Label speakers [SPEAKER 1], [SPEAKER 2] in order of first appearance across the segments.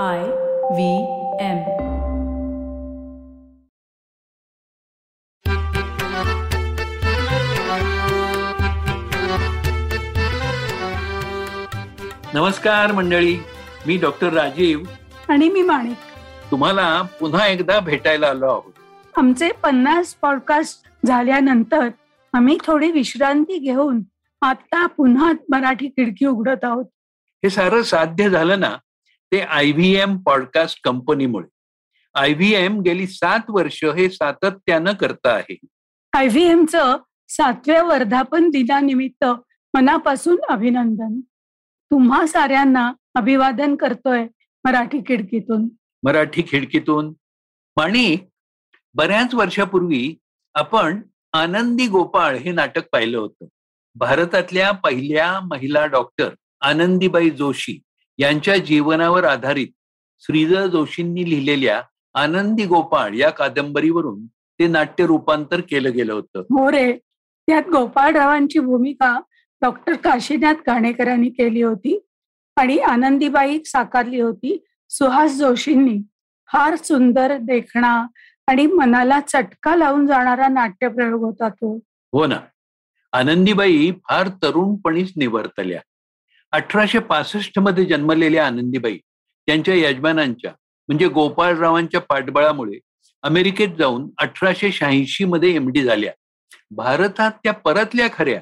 [SPEAKER 1] I V M.
[SPEAKER 2] नमस्कार मंडळी. मी डॉक्टर राजीव.
[SPEAKER 3] आणि मी माणिक.
[SPEAKER 2] तुम्हाला पुन्हा एकदा भेटायला आलो आहोत.
[SPEAKER 3] आमचे पन्नास पॉडकास्ट झाल्यानंतर आम्ही थोडी विश्रांती घेऊन आता पुन्हा मराठी खिडकी उघडत आहोत.
[SPEAKER 2] हे सारं साध्य झालं ना ते आय व्ही एम पॉडकास्ट कंपनीमुळे आय व्ही एम गेली सात वर्ष हे सातत्यानं करत आहे.
[SPEAKER 3] आय व्ही एमचं सातव्या वर्धापन दिनानिमित्त मनापासून अभिनंदन. तुम्हा साऱ्यांना अभिवादन करतोय मराठी खिडकीतून.
[SPEAKER 2] मराठी खिडकीतून. माणिक बऱ्याच वर्षापूर्वी आपण आनंदी गोपाळ हे नाटक पाहिलं होतं. भारतातल्या पहिल्या महिला डॉक्टर आनंदीबाई जोशी. यांच्या जीवनावर आधारित श्रीधर जोशींनी लिहिलेल्या आनंदी गोपाळ या कादंबरीवरून ते नाट्य रूपांतर केलं गेलं होतं.
[SPEAKER 3] हो रे. त्यात गोपाळरावांची भूमिका डॉक्टर काशीनाथ घाणेकरांनी केली होती आणि आनंदीबाई साकारली होती. सुहास जोशींनी फार सुंदर देखणा आणि मनाला चटका लावून जाणारा नाट्यप्रयोग होता तो.
[SPEAKER 2] हो ना. आनंदीबाई फार तरुणपणीच निवर्तल्या अठराशे पासष्टमध्ये जन्मलेल्या आनंदीबाई त्यांच्या यजमानांच्या म्हणजे गोपाळरावांच्या पाठबळामुळे अमेरिकेत जाऊन अठराशे शहाऐंशी मध्ये एम डी झाल्या. भारतात त्या परतल्या खऱ्या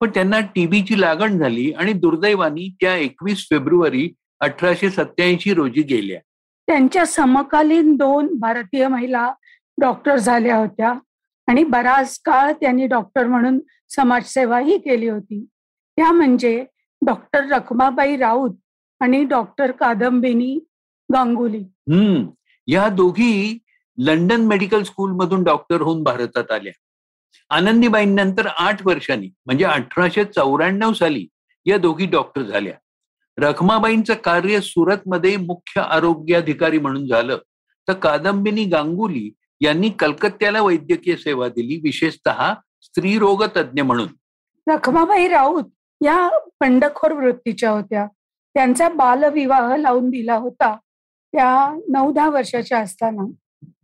[SPEAKER 2] पण त्यांना टीबीची लागण झाली आणि दुर्दैवानी त्या एकवीस फेब्रुवारी अठराशे सत्याऐंशी रोजी गेल्या.
[SPEAKER 3] त्यांच्या समकालीन दोन भारतीय महिला डॉक्टर झाल्या होत्या आणि बराच काळ त्यांनी डॉक्टर म्हणून समाजसेवाही केली होती. त्या म्हणजे डॉक्टर रखमाबाई राऊत आणि डॉक्टर कादंबिनी गांगुली.
[SPEAKER 2] हम्म. या दोघी लंडन मेडिकल स्कूल मधून डॉक्टर होऊन भारतात आल्या. आनंदीबाईंनंतर आठ वर्षांनी म्हणजे अठराशे चौऱ्याण्णव साली या दोघी डॉक्टर झाल्या. रखमाबाईंचं कार्य सुरतमध्ये मुख्य आरोग्याधिकारी म्हणून झालं. तर कादंबिनी गांगुली यांनी कलकत्त्याला वैद्यकीय सेवा दिली विशेषतः स्त्रीरोग तज्ज्ञ म्हणून.
[SPEAKER 3] रखमाबाई राऊत या बंडखोर वृत्तीच्या होत्या. त्यांचा बालविवाह लावून दिला होता त्या नऊ दहा वर्षाच्या असताना.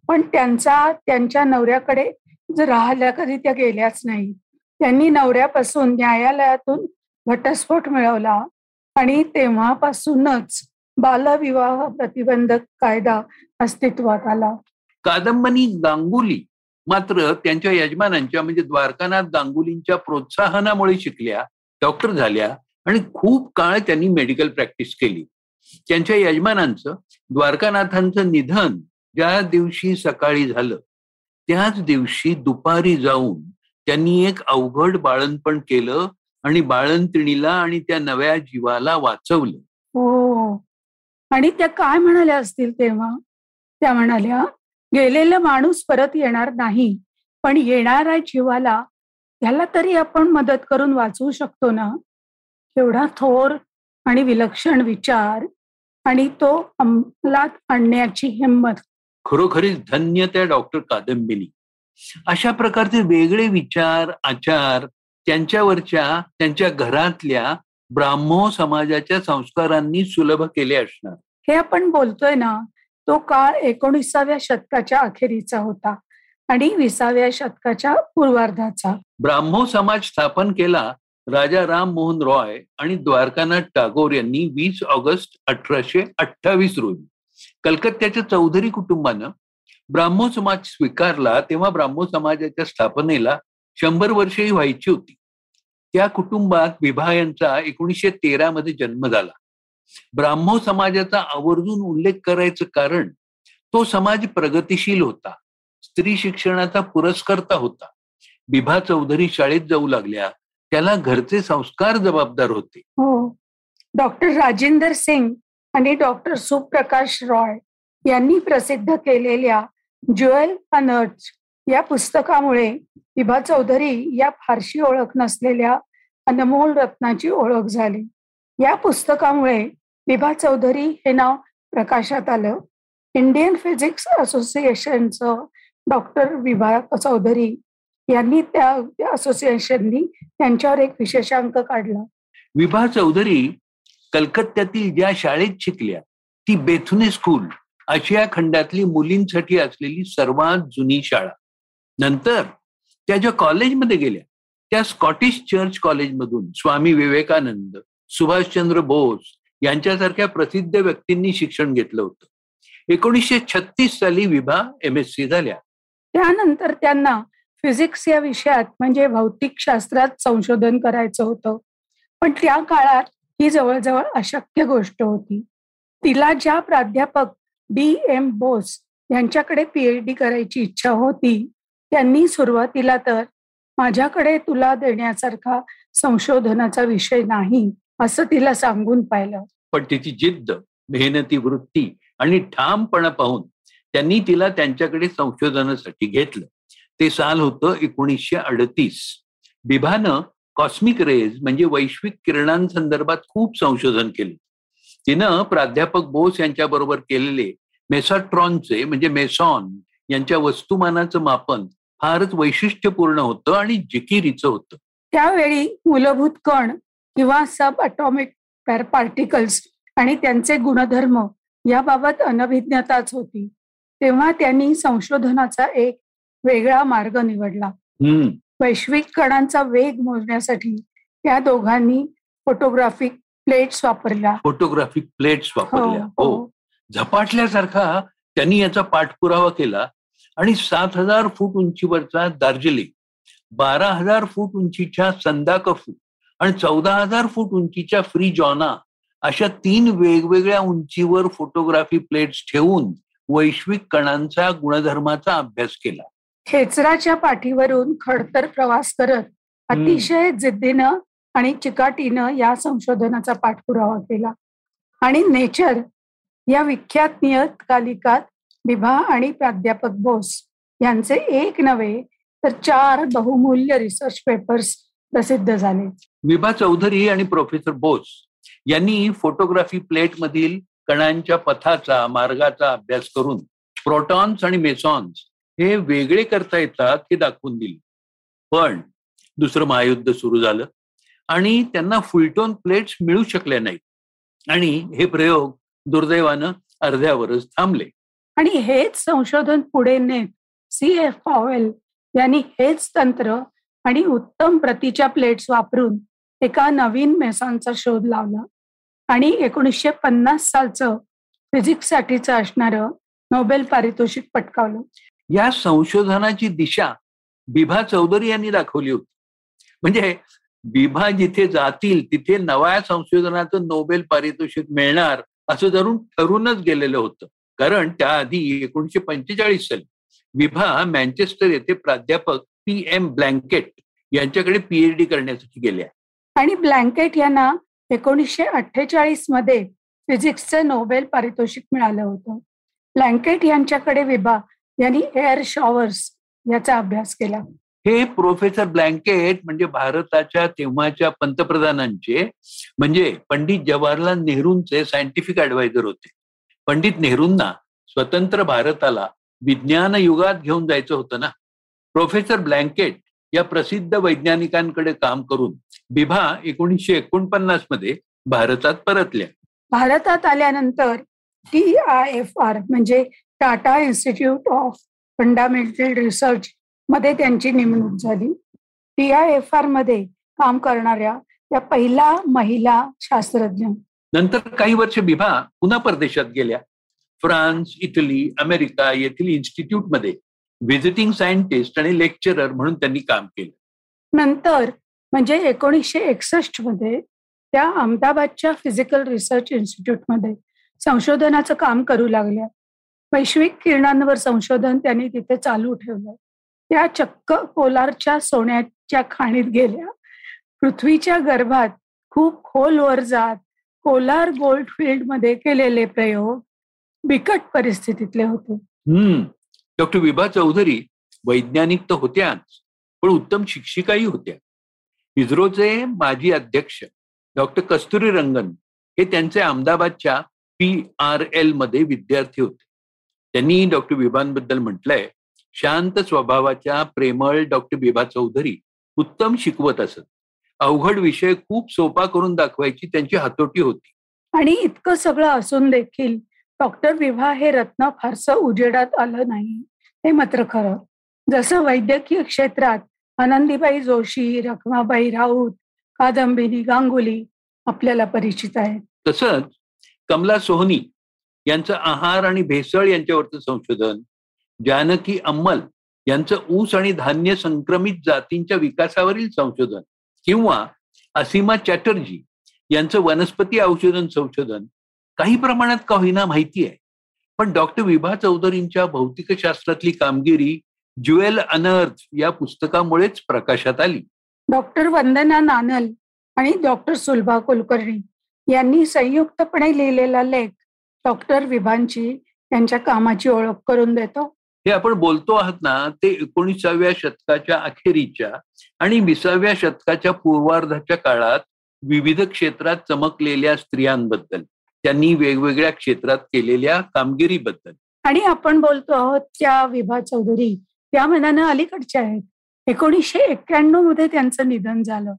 [SPEAKER 3] पण त्यांचा त्यांच्या नवऱ्याकडे राहिल्या कधी त्या गेल्याच नाही त्यांनी नवऱ्यापासून न्यायालयातून घटस्फोट मिळवला आणि तेव्हापासूनच बालविवाह प्रतिबंधक कायदा अस्तित्वात आला.
[SPEAKER 2] कादंबनी गांगुली मात्र त्यांच्या यजमानांच्या म्हणजे द्वारकानाथ गांगुलींच्या प्रोत्साहनामुळे शिकल्या. डॉक्टर झाल्या आणि खूप काळ त्यांनी मेडिकल प्रॅक्टिस केली. त्यांच्या यजमानांचं द्वारकानाथांचं निधन ज्या दिवशी सकाळी झालं त्याच दिवशी दुपारी जाऊन त्यांनी एक अवघड बाळणपण केलं आणि बाळंतिणीला आणि त्या नव्या जीवाला वाचवलं.
[SPEAKER 3] हो. आणि त्या काय म्हणाल्या असतील तेव्हा? त्या म्हणाल्या गेलेला माणूस परत येणार नाही पण येणाऱ्या जीवाला त्याला तरी आपण मदत करून वाचवू शकतो ना? एवढा थोर आणि विलक्षण विचार आणि तो अंमलात आणण्याची हिंमत.
[SPEAKER 2] खरोखरीच धन्य त्या डॉक्टर कादंबिनी. अशा प्रकारचे वेगळे विचार आचार त्यांच्यावरच्या त्यांच्या घरातल्या ब्राह्मो समाजाच्या संस्कारांनी सुलभ केले असणार.
[SPEAKER 3] हे आपण बोलतोय ना तो काळ एकोणीसाव्या शतकाच्या अखेरीचा होता. आणि विसाव्या शतकाच्या पूर्वार्धाचा.
[SPEAKER 2] ब्राह्मो समाज स्थापन केला राजा राम मोहन रॉय आणि द्वारकानाथ टागोर यांनी वीस ऑगस्ट अठराशे अठ्ठावीस रोजी. कलकत्त्याच्या चौधरी कुटुंबानं ब्राह्मो समाज स्वीकारला तेव्हा ब्राह्मो समाजाच्या स्थापनेला शंभर वर्षही व्हायची होती. त्या कुटुंबात विभा यांचा एकोणीसशे तेरा मध्ये जन्म झाला. ब्राह्मो समाजाचा आवर्जून उल्लेख करायचं कारण तो समाज प्रगतिशील होता. स्त्री शिक्षणाचा पुरस्कर्ता होता. बिभा चौधरी शाळेत जाऊ लागल्या. त्याला घरचे संस्कार जबाबदार होते.
[SPEAKER 3] हो. डॉक्टर राजेंद्र सिंग आणि डॉक्टर सुप्रकाश रॉय यांनी प्रसिद्ध केलेल्या ज्युएल अनर्च या पुस्तकामुळे विभा चौधरी या फारशी ओळख नसलेल्या अनमोल रत्नाची ओळख झाली. या पुस्तकामुळे विभा चौधरी हे नाव प्रकाशात आलं. इंडियन फिजिक्स असोसिएशनचं डॉक्टर विभा चौधरी यांनी त्या असोसिएशननी त्यांच्यावर एक विशेषांक काढला.
[SPEAKER 2] विभा चौधरी कलकत्त्यातील ज्या शाळेत शिकल्या ती बेथुने स्कूल आशिया खंडातली मुलींसाठी असलेली सर्वात जुनी शाळा. नंतर त्या ज्या कॉलेजमध्ये गेल्या त्या स्कॉटिश चर्च कॉलेजमधून स्वामी विवेकानंद सुभाषचंद्र बोस यांच्यासारख्या प्रसिद्ध व्यक्तींनी शिक्षण घेतलं होतं. एकोणीसशे छत्तीस साली विभा एम एस सी झाल्या.
[SPEAKER 3] त्यानंतर त्यांना फिजिक्स या विषयात म्हणजे भौतिक शास्त्रात संशोधन करायचं होतं. पण त्या काळात ही जवळजवळ अशक्य गोष्ट होती. तिला ज्या प्राध्यापक डी एम बोस यांच्याकडे पीएच डी करायची इच्छा होती त्यांनी सुरुवातीला तर माझ्याकडे तुला देण्यासारखा संशोधनाचा विषय नाही असं तिला सांगून पाहिलं.
[SPEAKER 2] पण तिची जिद्द मेहनती वृत्ती आणि ठामपणा पाहून त्यांनी तिला त्यांच्याकडे संशोधनासाठी घेतलं. ते साल होतं एकोणीसशे अडतीस. बिभानं कॉस्मिक रेज म्हणजे वैश्विक किरणांसंदर्भात खूप संशोधन केले. तिनं प्राध्यापक बोस यांच्याबरोबर केलेले मेसाट्रॉनचे म्हणजे मेसॉन यांच्या वस्तुमानाचं मापन फारच वैशिष्ट्यपूर्ण होतं आणि जिकिरीचं होतं.
[SPEAKER 3] त्यावेळी मूलभूत कण किंवा सब अटॉमिक पार्टिकल्स आणि त्यांचे गुणधर्म याबाबत अनभिज्ञताच होती. तेव्हा त्यांनी संशोधनाचा एक वेगळा मार्ग निवडला. वैश्विक कणांचा वेग मोजण्यासाठी त्या दोघांनी फोटोग्राफिक प्लेट्स वापरल्या.
[SPEAKER 2] फोटोग्राफिक प्लेट्स वापरल्या.
[SPEAKER 3] हो,
[SPEAKER 2] हो. झपाटल्यासारखा त्यांनी याचा पाठपुरावा केला. आणि सात हजार फूट उंचीवरचा दार्जिलिंग बारा हजार फूट उंचीच्या संदाकफू आणि चौदा हजार फूट उंचीच्या फ्री जॉना अशा तीन वेगवेगळ्या उंचीवर फोटोग्राफी प्लेट्स ठेवून वैश्विक कणांचा गुणधर्माचा अभ्यास केला.
[SPEAKER 3] खेचराच्या पाठीवरून खडतर प्रवास करत अतिशय जिद्दीनं आणि चिकाटीनं या संशोधनाचा पाठपुरावा केला. आणि नेचर या विख्यात नियतकालिकात विभा आणि प्राध्यापक बोस यांचे एक नव्हे तर चार बहुमूल्य रिसर्च पेपर्स प्रसिद्ध झाले.
[SPEAKER 2] विभा चौधरी आणि प्रोफेसर बोस यांनी फोटोग्राफी प्लेट मधील कणांच्या पथाचा मार्गाचा अभ्यास करून प्रोटॉन्स आणि मेसॉन्स हे वेगळे करता येतात हे दाखवून दिले. पण दुसरं महायुद्ध सुरू झालं आणि त्यांना फुलटोन प्लेट्स मिळू शकल्या नाहीत. आणि हे प्रयोग दुर्दैवानं अर्ध्यावरच थांबले.
[SPEAKER 3] आणि हेच संशोधन पुढे नेत सी. एफ. पॉवेल यांनी हेच तंत्र आणि उत्तम प्रतीच्या प्लेट्स वापरून एका नवीन मेसांचा शोध लावला. आणि एकोणीसशे पन्नास सालचं फिजिक्ससाठीचं असणारं नोबेल पारितोषिक पटकावलं.
[SPEAKER 2] या संशोधनाची दिशा बिभा चौधरी यांनी दाखवली होती. म्हणजे बिभा जिथे जातील तिथे नव्या संशोधनाचं नोबेल पारितोषिक मिळणार असं जरूर ठरूनच गेलेलं होतं. कारण त्याआधी एकोणीशे पंचेचाळीस साली विभा मँचेस्टर येथे प्राध्यापक पी एम ब्लँकेट यांच्याकडे पीएच डी करण्यासाठी गेल्या.
[SPEAKER 3] आणि ब्लँकेट यांना एकोणीसशे अठ्ठेचाळीसमध्ये फिजिक्सचं नोबेल पारितोषिक मिळालं होतं. ब्लँकेट यांच्याकडे विभा यांनी एअर शॉवर्स याचा अभ्यास केला.
[SPEAKER 2] हे प्रोफेसर ब्लँकेट म्हणजे भारताच्या तेव्हाच्या पंतप्रधानांचे म्हणजे पंडित जवाहरलाल नेहरूंचे सायंटिफिक ऍडवायझर होते. पंडित नेहरूंना स्वतंत्र भारताला विज्ञान युगात घेऊन जायचं होतं ना. प्रोफेसर ब्लँकेट या प्रसिद्ध वैज्ञानिकांकडे काम करून बिभा एकोणीसशे एकोणपन्नासमध्ये भारतात परतल्या.
[SPEAKER 3] भारतात आल्यानंतर टी आय एफ आर म्हणजे Tata institute of fundamental research मध्ये त्यांची नेमणूक झाली. टी आय एफ आरमध्ये काम करणाऱ्या त्या पहिला महिला शास्त्रज्ञ.
[SPEAKER 2] नंतर काही वर्ष बिभा पुन्हा परदेशात गेल्या. फ्रान्स इटली अमेरिका येथील इन्स्टिट्यूटमध्ये व्हिजिटिंग सायंटिस्ट आणि लेक्चरर म्हणून त्यांनी काम केलं.
[SPEAKER 3] नंतर म्हणजे एकोणीसशे एकसष्टमध्ये त्या अहमदाबादच्या फिजिकल रिसर्च इन्स्टिट्यूटमध्ये संशोधनाचं काम करू लागल्या. वैश्विक किरणांवर संशोधन त्यांनी तिथे चालू ठेवलं. त्या चक्क कोलारच्या सोन्याच्या खाणीत गेल्या. पृथ्वीच्या गर्भात खूप खोलवर जात कोलार गोल्ड फील्डमध्ये केलेले प्रयोग बिकट परिस्थितीतले होते.
[SPEAKER 2] हम्म. डॉक्टर विभा चौधरी वैज्ञानिक तर होत्याच पण उत्तम शिक्षिकाही होत्या. इस्रोचे माजी अध्यक्ष डॉक्टर कस्तुरी रंगन हे त्यांचे अहमदाबादच्या पी आर एलमध्ये विद्यार्थी होते. त्यांनी डॉक्टर विभांबद्दल म्हटलंय शांत स्वभावाच्या प्रेमळ डॉक्टर विभा चौधरी उत्तम शिकवत असत. अवघड विषय खूप सोपा करून दाखवायची त्यांची हातोटी होती.
[SPEAKER 3] आणि इतकं सगळं असून देखील डॉक्टर विभा हे रत्न फारसं उजेडात आलं नाही. हे मात्र खरं. जसं वैद्यकीय क्षेत्रात आनंदीबाई जोशी रखमाबाई राऊत कादंबिनी गांगुली आपल्याला परिचित आहेत.
[SPEAKER 2] तसंच कमला सोहनी यांचं आहार आणि भेसळ यांच्यावरचं संशोधन जानकी अंमल यांचं ऊस आणि धान्य संक्रमित जातींच्या विकासावरील संशोधन किंवा असीमा चॅटर्जी यांचं वनस्पती औषधन संशोधन काही प्रमाणात का होईना माहिती आहे. पण डॉक्टर विभा चौधरींच्या भौतिकशास्त्रातली कामगिरी ज्युएल अनर्थ या पुस्तकामुळेच प्रकाशात आली.
[SPEAKER 3] डॉक्टर वंदना नानल आणि डॉक्टर सुलभा कुलकर्णी यांनी संयुक्तपणे लिहिलेला लेख डॉक्टर विभांची त्यांच्या कामाची ओळख करून देतो.
[SPEAKER 2] हे आपण बोलतो आहात ना ते एकोणीसाव्या शतकाच्या अखेरीच्या आणि विसाव्या शतकाच्या पूर्वार्धाच्या काळात विविध क्षेत्रात चमकलेल्या स्त्रियांबद्दल त्यांनी वेगवेगळ्या क्षेत्रात केलेल्या कामगिरीबद्दल.
[SPEAKER 3] आणि आपण बोलतो आहोत त्या विभा चौधरी त्या मनानं अलीकडच्या आहेत. एकोणीसशे एक्क्याण्णवमध्ये त्यांचं निधन झालं.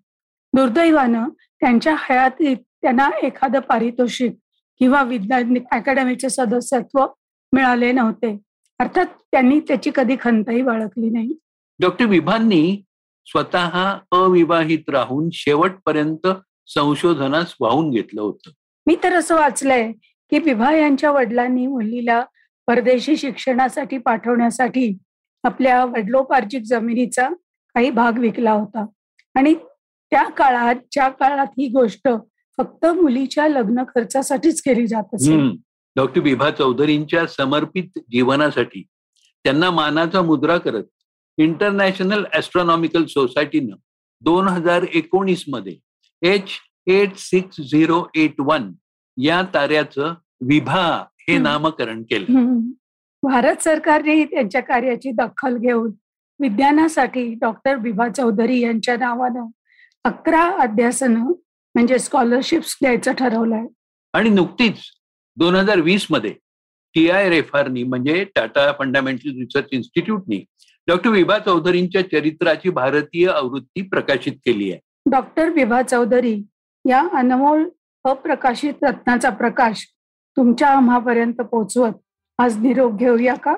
[SPEAKER 3] दुर्दैवानं त्यांच्या हयातीत त्यांना एखादं पारितोषिक किंवा विज्ञान अकॅडमीचे सदस्यत्व मिळाले नव्हते. अर्थात त्यांनी त्याची कधी खंतही बाळगली नाही.
[SPEAKER 2] डॉक्टर विभांनी स्वतः अविवाहित राहून शेवटपर्यंत संशोधनास वाहून घेतलं होतं.
[SPEAKER 3] मी तर असं वाचलंय की विभा यांच्या वडिलांनी मुलीला परदेशी शिक्षणासाठी पाठवण्यासाठी आपल्या वडलोपार्जित जमिनीचा काही भाग विकला होता. आणि त्या काळात ज्या काळात ही गोष्ट फक्त मुलीच्या लग्न खर्चासाठीच केली जात असे.
[SPEAKER 2] डॉक्टर विभा चौधरींच्या समर्पित जीवनासाठी त्यांना मानाचा मुद्रा करत इंटरनॅशनल ऍस्ट्रॉनॉमिकल सोसायटीनं दोन हजार एकोणीसमध्ये H eight six zero eight one या ताऱ्याचं विभा हे नामकरण केलं.
[SPEAKER 3] भारत सरकारने त्यांच्या कार्याची दखल घेऊन विज्ञानासाठी डॉक्टर विभा चौधरी यांच्या नावानं अकरा अध्यासनं म्हणजे स्कॉलरशिप्स द्यायचं ठरवलंय.
[SPEAKER 2] आणि नुकतीच दोन हजार वीसमध्ये टी आय रेफारनी म्हणजे टाटा फंडामेंटल रिसर्च इन्स्टिट्यूटनी डॉक्टर विभा चौधरींच्या चरित्राची भारतीय आवृत्ती प्रकाशित केली आहे.
[SPEAKER 3] डॉक्टर विभा चौधरी या अनमोल अप्रकाशित रत्नाचा प्रकाश तुमच्या आम्हापर्यंत पोहोचवत आज निरोप घेऊया का?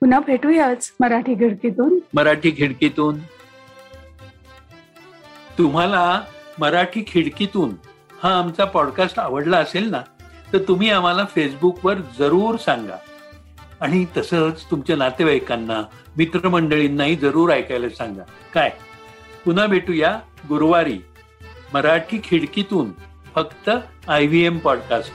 [SPEAKER 3] पुन्हा भेटूयाच मराठी खिडकीतून.
[SPEAKER 2] मराठी खिडकीतून. तुम्हाला मराठी खिडकीतून हा आमचा पॉडकास्ट आवडला असेल ना तर तुम्ही आम्हाला फेसबुकवर जरूर सांगा. आणि तसंच तुमच्या नातेवाईकांना मित्रमंडळींनाही जरूर ऐकायला सांगा. काय? पुन्हा भेटूया गुरुवारी मराठी खिडकीतून फक्त आय व्ही एम पॉडकास्ट